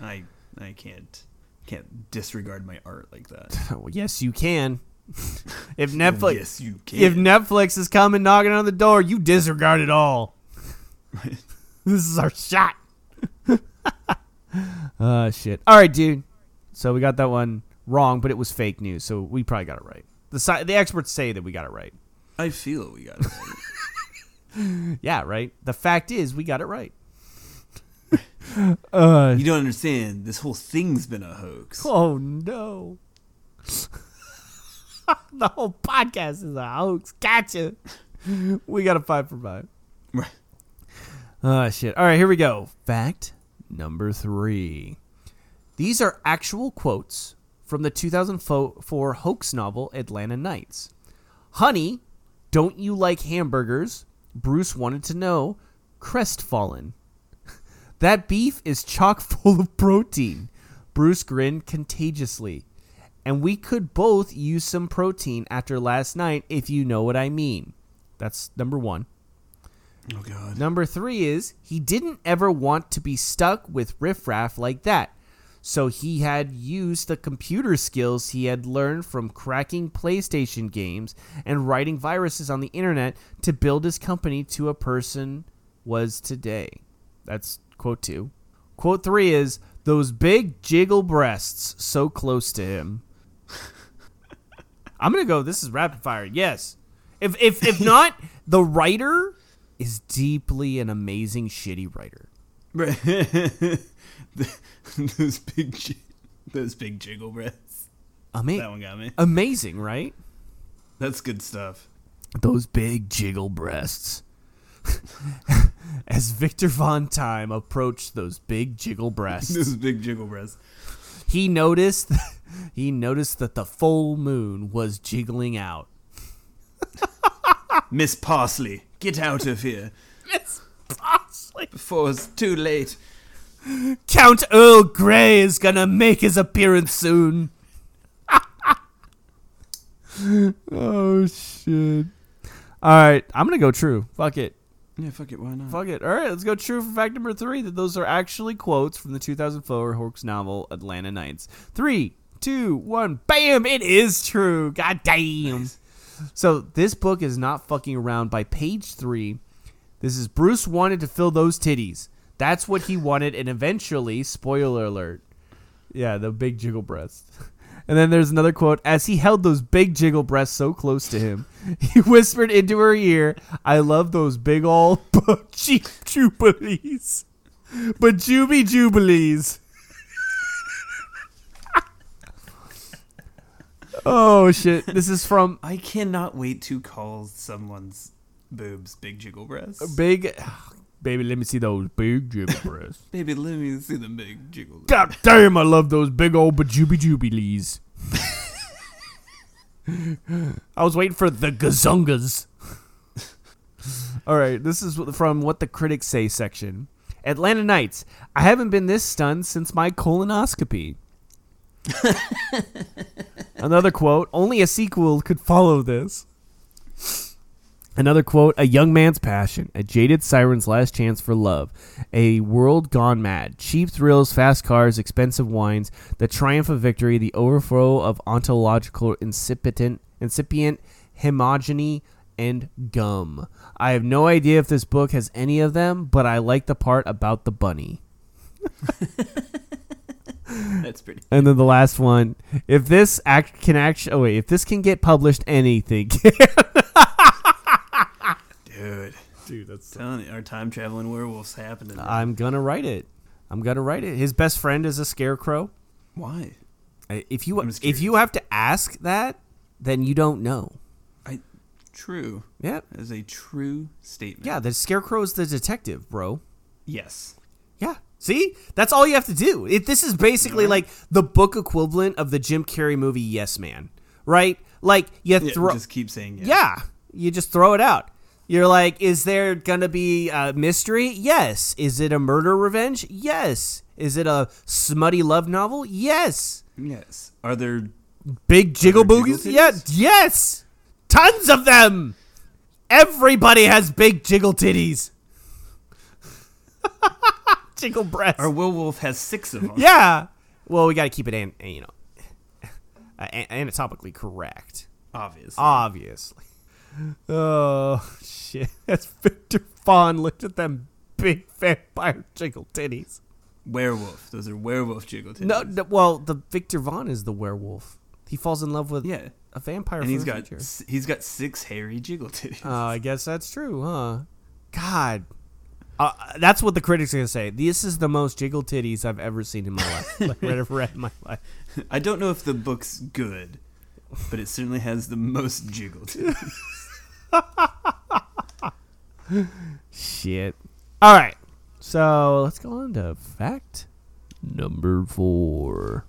I I can't can't disregard my art like that. Well, yes, you can. if Netflix, yes, you can. if Netflix is coming knocking on the door, you disregard it all. this is our shot. uh shit. All right, dude. So we got that one wrong, but it was fake news, so we probably got it right. The si- the experts say that we got it right. I feel we got it. Right. Yeah, right. The fact is, we got it right. uh, you don't understand. This whole thing's been a hoax. oh no. the whole podcast is a hoax. Gotcha. We got a five for five. Right. Oh, shit. All right, here we go. Fact number three. These are actual quotes from the 2004 hoax novel Atlanta Nights. Honey, don't you like hamburgers? Bruce wanted to know. Crestfallen. That beef is chock full of protein. Bruce grinned contagiously. And we could both use some protein after last night, if you know what I mean. That's number one. Oh god. Number three is he didn't ever want to be stuck with riffraff like that. So he had used the computer skills he had learned from cracking PlayStation games and writing viruses on the internet to build his company to a person was today. That's quote two. Quote three is those big jiggle breasts so close to him. I'm gonna go. This is rapid fire. Yes. If if if not, the writer is deeply an amazing shitty writer. Those big, those big jiggle breaths. Ama- That one got me. amazing, right? That's good stuff. Those big jiggle breasts. As Victor Von Time approached those big jiggle breasts, Those big jiggle breaths. he noticed he noticed that the full moon was jiggling out. Miss Parsley, get out of here Miss Parsley. before it's too late. Count Earl Grey is gonna make his appearance soon. oh shit. Alright, I'm gonna go true. Fuck it. Yeah, fuck it, why not? Fuck it. Alright, let's go true for fact number three that those are actually quotes from the 2004 Hawks novel Atlanta Nights. Three, two, one, bam! It is true. God damn. So this book is not fucking around. By page three, this is Bruce wanted to fill those titties. That's what he wanted, and eventually, spoiler alert, yeah, the big jiggle breast. And then there's another quote: As he held those big jiggle breasts so close to him, he whispered into her ear, "I love those big old cheap jubilees, but juby jubilees." oh shit! This is from I cannot wait to call someone's boobs big jiggle breasts. Big. Baby, let me see those big jiggle breasts. Baby, let me see the big jiggle. God damn, I love those big old bajubi jubilees. I was waiting for the gazungas. All right, this is from what the critics say section. Atlanta Nights. I haven't been this stunned since my colonoscopy. Another quote. Only a sequel could follow this. Another quote, a young man's passion, a jaded siren's last chance for love, a world gone mad, cheap thrills, fast cars, expensive wines, the triumph of victory, the overflow of ontological incipient, incipient homogeny, and gum. I have no idea if this book has any of them, but I like the part about the bunny. That's pretty. And then the last one, if this act can actually, oh wait, if this can get published, anything Dude, Dude, that's telling you, our time traveling werewolves happening. I'm gonna write it. I'm gonna write it. His best friend is a scarecrow. Why? If you if you have to ask that, then you don't know. I true. Yeah, That is a true statement. yeah. The scarecrow is the detective, bro. Yes. Yeah. See, that's all you have to do. It, this is basically like the book equivalent of the Jim Carrey movie Yes Man, right? Like you Yeah, throw, just keep saying yes. yeah, you just throw it out. You're like, is there gonna be a mystery? Yes. Is it a murder revenge? Yes. Is it a smutty love novel? Yes. Yes. Are there? Big jiggle boogies? jiggle Yeah, yes. Tons of them. Everybody has big jiggle titties. jiggle breasts. Our werewolf has six of them. yeah. Well, we got to keep it, an, you know, uh, anatomically correct. Obviously. Obviously. Oh shit! That's Victor Von. Look at them big vampire jiggle titties. werewolf. Those are werewolf jiggle titties. No, no, well, the Victor Von is the werewolf. He falls in love with Yeah. a vampire. And he's got s- he's got six hairy jiggle titties. Oh, I guess that's true, huh? God. Uh, that's what the critics are going to say. This is the most jiggle titties I've ever seen in my life. like, ever read in my life. I don't know if the book's good, but it certainly has the most jiggle titties. Shit. All right. So let's go on to fact number four.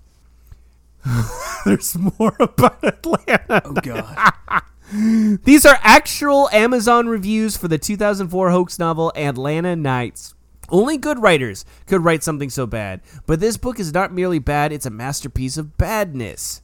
There's more about Atlanta. Oh god. These are actual Amazon reviews for the 2004 hoax novel Atlanta Nights. Only good writers could write something so bad, but this book is not merely bad, it's a masterpiece of badness.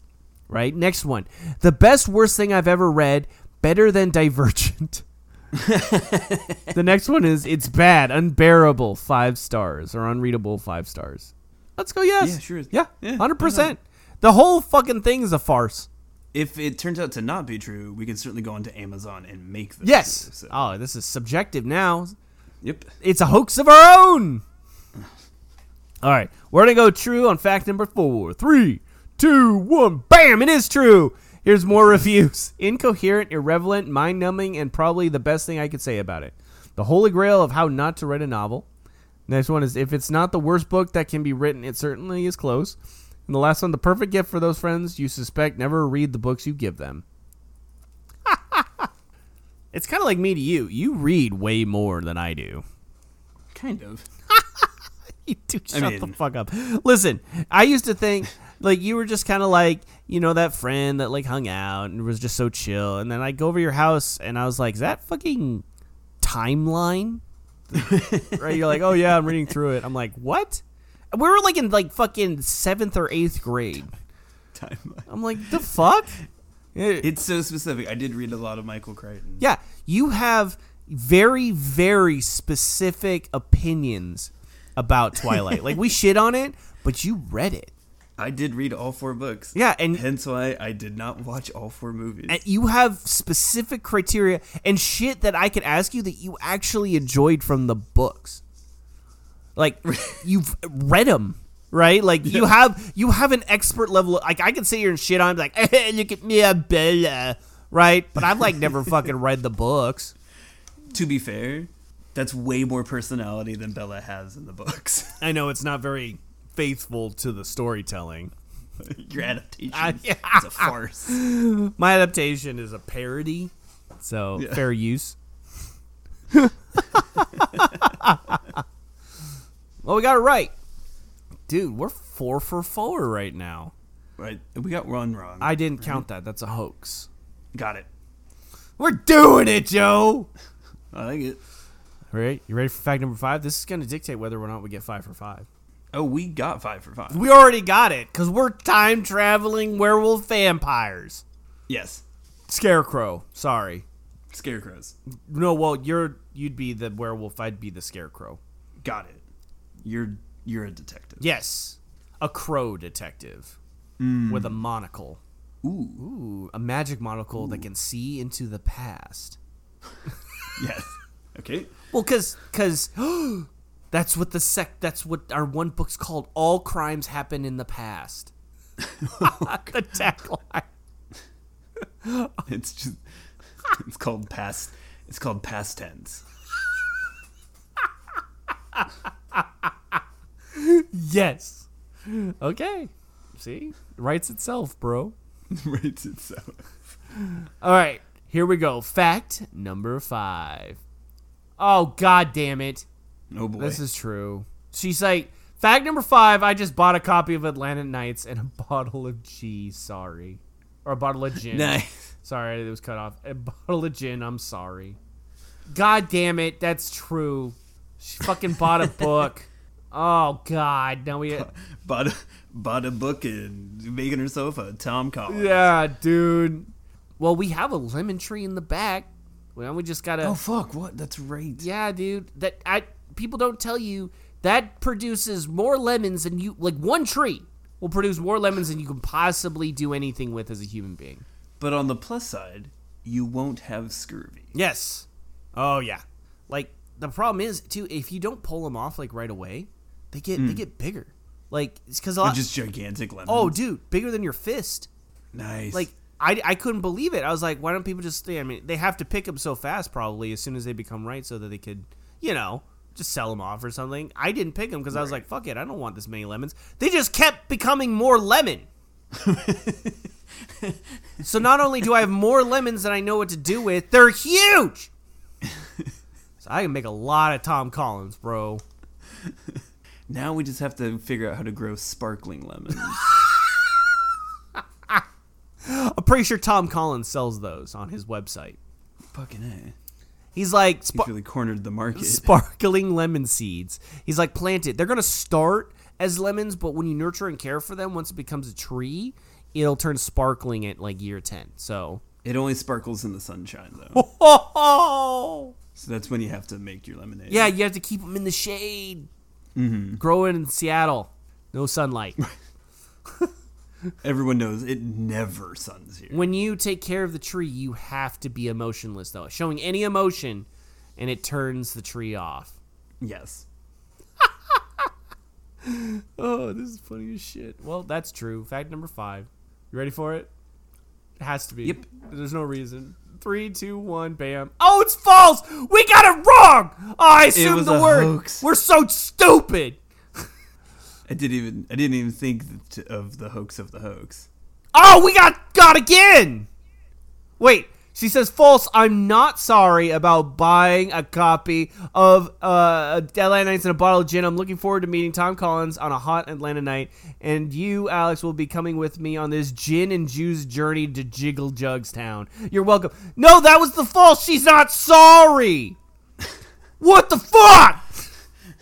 Right? Next one. The best worst thing I've ever read, better than Divergent. the next one is it's bad, unbearable, 5 stars or unreadable 5 stars. Let's go yes. Yeah, sure. Yeah, Yeah, 100%. The whole fucking thing is a farce. If it turns out to not be true, we can certainly go onto Amazon and make this. Yes. true, so- Oh, this is subjective now. Yep. It's a hoax of our own. All right, we're gonna go true on fact number four. Three, two, one. Bam! It is true. Here's more reviews. Incoherent, irrelevant, mind-numbing, and probably the best thing I could say about it. The holy grail of how not to write a novel. Next one is if it's not the worst book that can be written, it certainly is close. And the last one, the perfect gift for those friends you suspect never read the books you give them. it's kind of like me to you. You read way more than I do. Kind of. You do I shut the fuck up. Listen, I used to think like you were just kind of like you know that friend that like hung out and was just so chill. And then i go over your house and i was like is that fucking timeline? Right? You're like oh yeah i'm reading through it. I'm like what? We were like in like fucking seventh or eighth grade. Timeline. i'm like the fuck? It's so specific. I did read a lot of Michael Crichton. yeah. You have very very specific opinions about twilight. Like we shit on it but you read it I did read all four books. yeah and Hence why I did not watch all four movies. and you have specific criteria and shit that I could ask you that you actually enjoyed from the books. Like you've read them, right? Like you have you have an expert level. Like I can sit here and shit on like, hey, look at me, I'm Bella, right? But I've like never fucking read the books. to be fair, that's way more personality than Bella has in the books. I know it's not very faithful to the storytelling. Your adaptation I- is a farce. My adaptation is a parody, so Yeah. fair use. well, we got it right, dude. We're four for four right now. Right, we got one wrong. I didn't count that. That's a hoax. got it. We're doing it, Joe. I like it. All right, you ready for fact number five? This is going to dictate whether or not we get five for five. Oh, we got five for five. We already got it because we're time traveling werewolf vampires. Yes, Scarecrow. Sorry. scarecrows. No, well, you're you'd be the werewolf. I'd be the scarecrow. Got it. You're you're a detective. Yes, a crow detective hmm. with a monocle. Ooh. Ooh, a magic monocle that can see into the past. Yes. Okay. Well, cause, cause that's what the sec. That's what our one book's called. All crimes happen in the past. the tagline. It's just it's called past it's called past tense. Yes. Okay. See, writes itself, bro. Writes itself. All right, here we go. Fact number five. Oh god damn it. Oh boy. This is true. She's like, fact number five. I just bought a copy of Atlantic Nights and a bottle of G. Sorry, or a bottle of gin. nice. Sorry, it was cut off. A bottle of gin. I'm sorry. God damn it, that's true. She fucking bought a book. Oh God, now we. Bought a, bought a book and making herself a Tom Collins. Yeah, dude. Well, we have a lemon tree in the back. Well, we just gotta. Oh fuck! What? That's right. Yeah, dude. That I people don't tell you that produces more lemons than you like one tree will produce more lemons than you can possibly do anything with as a human being. But on the plus side, you won't have scurvy. Yes. Oh yeah. Like the problem is too if you don't pull them off like right away, they get they mm. get bigger. Like it's because a They're lot. just gigantic lemons. oh, dude, bigger than your fist. nice. Like I, I couldn't believe it. I was like, why don't people just? I mean, they have to pick them so fast, probably as soon as they become right, so that they could, you know, just sell them off or something. I didn't pick them because I was like, fuck it, I don't want this many lemons. They just kept becoming more lemon. so not only do I have more lemons than I know what to do with, they're huge. so I can make a lot of Tom Collins, bro. now we just have to figure out how to grow sparkling lemons. I'm pretty sure Tom Collins sells those on his website. Fucking a. He's like, He's really cornered the market. sparkling lemon seeds. He's like plant it. They're gonna start as lemons, but when you nurture and care for them, once it becomes a tree, it'll turn sparkling at like year ten. So, it only sparkles in the sunshine though. oh, so that's when you have to make your lemonade. yeah, you have to keep them in the shade. Mm-hmm. Grow it in Seattle, no sunlight. Everyone knows it never suns here. when you take care of the tree, you have to be emotionless though, showing any emotion, and it turns the tree off. Yes. Oh, this is funny as shit. Well, that's true. Fact number five. You ready for it? It has to be. Yep. There's no reason. Three, two, one, bam. Oh, it's false! We got it wrong! Oh, I assumed the word. hoax. We're so stupid! I didn't even I didn't even think of the hoax of the hoax. Oh, we got got again! Wait, She says, "False. I'm not sorry about buying a copy of uh, Atlanta Nights and a bottle of gin. I'm looking forward to meeting Tom Collins on a hot Atlanta night, and you, Alex, will be coming with me on this gin and juice journey to Jiggle Jugs Town. You're welcome. No, that was the false. She's not sorry. what the fuck?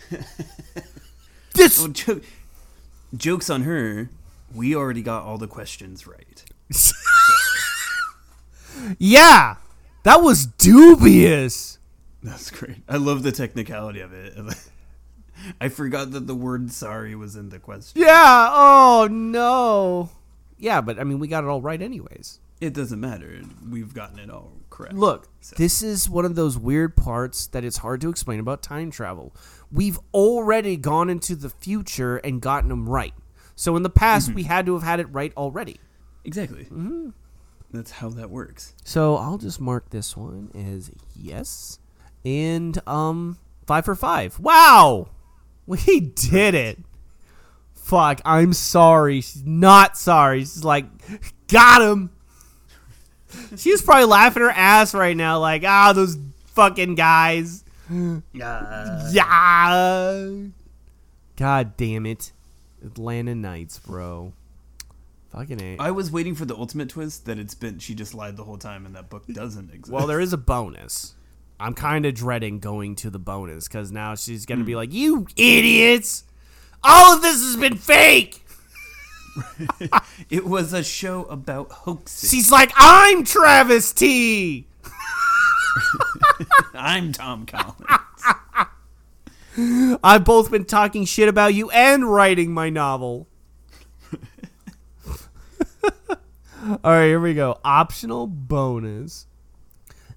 this jokes on her. We already got all the questions right. Yeah, that was dubious. That's great. I love the technicality of it. I forgot that the word sorry was in the question. Yeah. Oh no. Yeah, but I mean, we got it all right, anyways. It doesn't matter. We've gotten it all correct. Look, So- this is one of those weird parts that it's hard to explain about time travel. We've already gone into the future and gotten them right. So in the past, we had to have had it right already. Exactly. That's how that works. So I'll just mark this one as yes, and um, five for five. Wow, we did it. Fuck, I'm sorry. She's not sorry. She's like, got him. She's probably laughing her ass right now, like, ah, those fucking guys. Yeah. God damn it. Atlanta Nights, bro. Fucking A. I was waiting for the ultimate twist that it's been she just lied the whole time and that book doesn't exist. Well, there is a bonus. I'm kind of dreading going to the bonus because now she's going to be hmm. like, You idiots! All of this has been fake! it was a show about hoaxes. She's like, I'm Travis T! I'm Tom Collins. I've both been talking shit about you and writing my novel. All right, here we go. Optional bonus.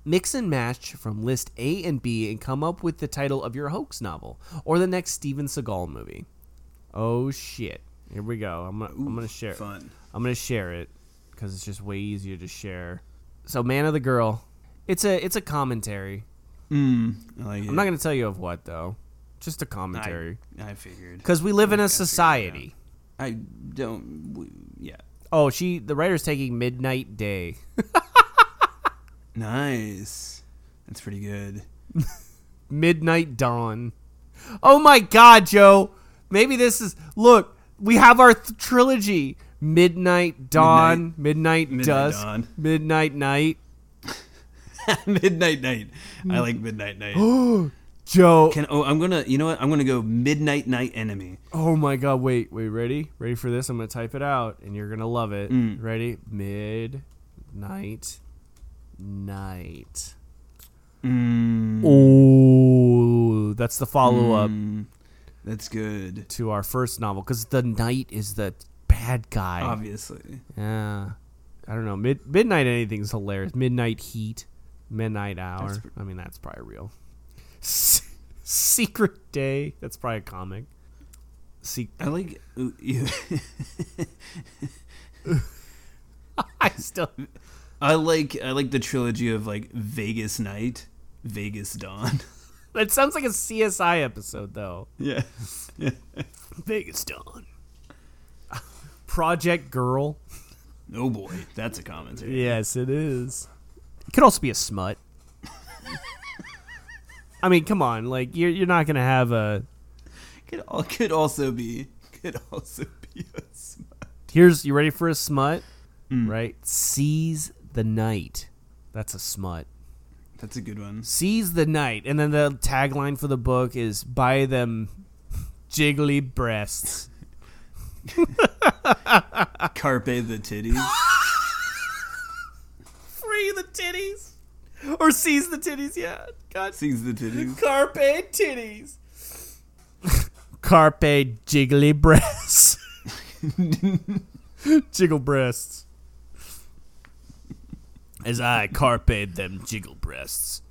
Mix and match from list A and B and come up with the title of your hoax novel or the next Steven Seagal movie. Oh shit. Here we go. I'm gonna, I'm gonna share. Fun. I'm gonna share it because it's just way easier to share. So, Man of the Girl. It's a it's a commentary. Mm, I like I'm not gonna tell you of what though. Just a commentary. I, I figured. Because we live in I a it out. society. I don't. We, yeah. Oh, she the writer's taking Midnight Day. Nice. That's pretty good. Midnight Dawn. Oh my god, Joe. Maybe this is look, we have our th- trilogy. Midnight Dawn, Midnight, Midnight Dusk, Dawn. Midnight Night. midnight night. I like midnight night. Joe. Can oh I'm gonna you know what I'm gonna go midnight night enemy. Oh my god, wait, wait, ready? Ready for this? I'm gonna type it out and you're gonna love it. Mm. Ready? Midnight Night. Oh, that's the follow up mm, that's good. to our first novel because the knight is the bad guy. Obviously. Yeah, I don't know. Mid midnight anything's hilarious. Midnight Heat, Midnight Hour. Pr- I mean, that's probably real. Secret Day. That's probably a comic. Se- I like ooh, I still. I like I like the trilogy of like Vegas Night, Vegas Dawn. That sounds like a CSI episode, though. yeah. yeah. Vegas Dawn. Project Girl. Oh boy, that's a commentary. Yes, it is. It could also be a smut. I mean, come on, like you're you're not gonna have a. Could al- could also be could also be a smut. Here's you ready for a smut, mm. right? Seize the night. That's a smut. That's a good one. Seize the night, and then the tagline for the book is "Buy them jiggly breasts." Carpe the titties. Free the titties, or seize the titties. Yeah, God. Sees the titties. Carpe titties. Carpe jiggly breasts. Jiggle breasts. As I carped them jiggle breasts,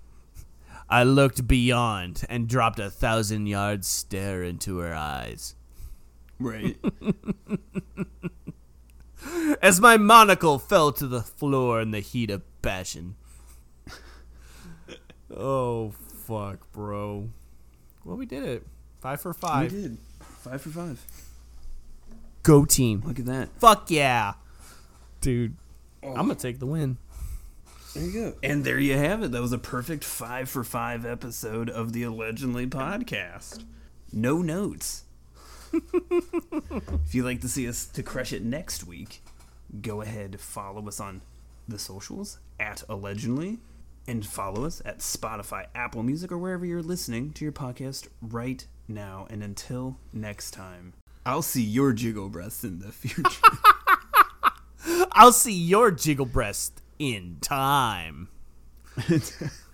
I looked beyond and dropped a thousand yard stare into her eyes. Right. As my monocle fell to the floor in the heat of passion. oh, fuck, bro. Well, we did it. Five for five. we did. Five for five. Go team. Look at that. Fuck yeah. Dude, oh. I'm going to take the win. There you go. And there you have it. That was a perfect five for five episode of the Allegendly podcast. No notes. if you'd like to see us to crush it next week, go ahead follow us on the socials at allegendly and follow us at Spotify, Apple Music, or wherever you're listening to your podcast right now. And until next time, I'll see your jiggle breasts in the future. I'll see your jiggle breast in time.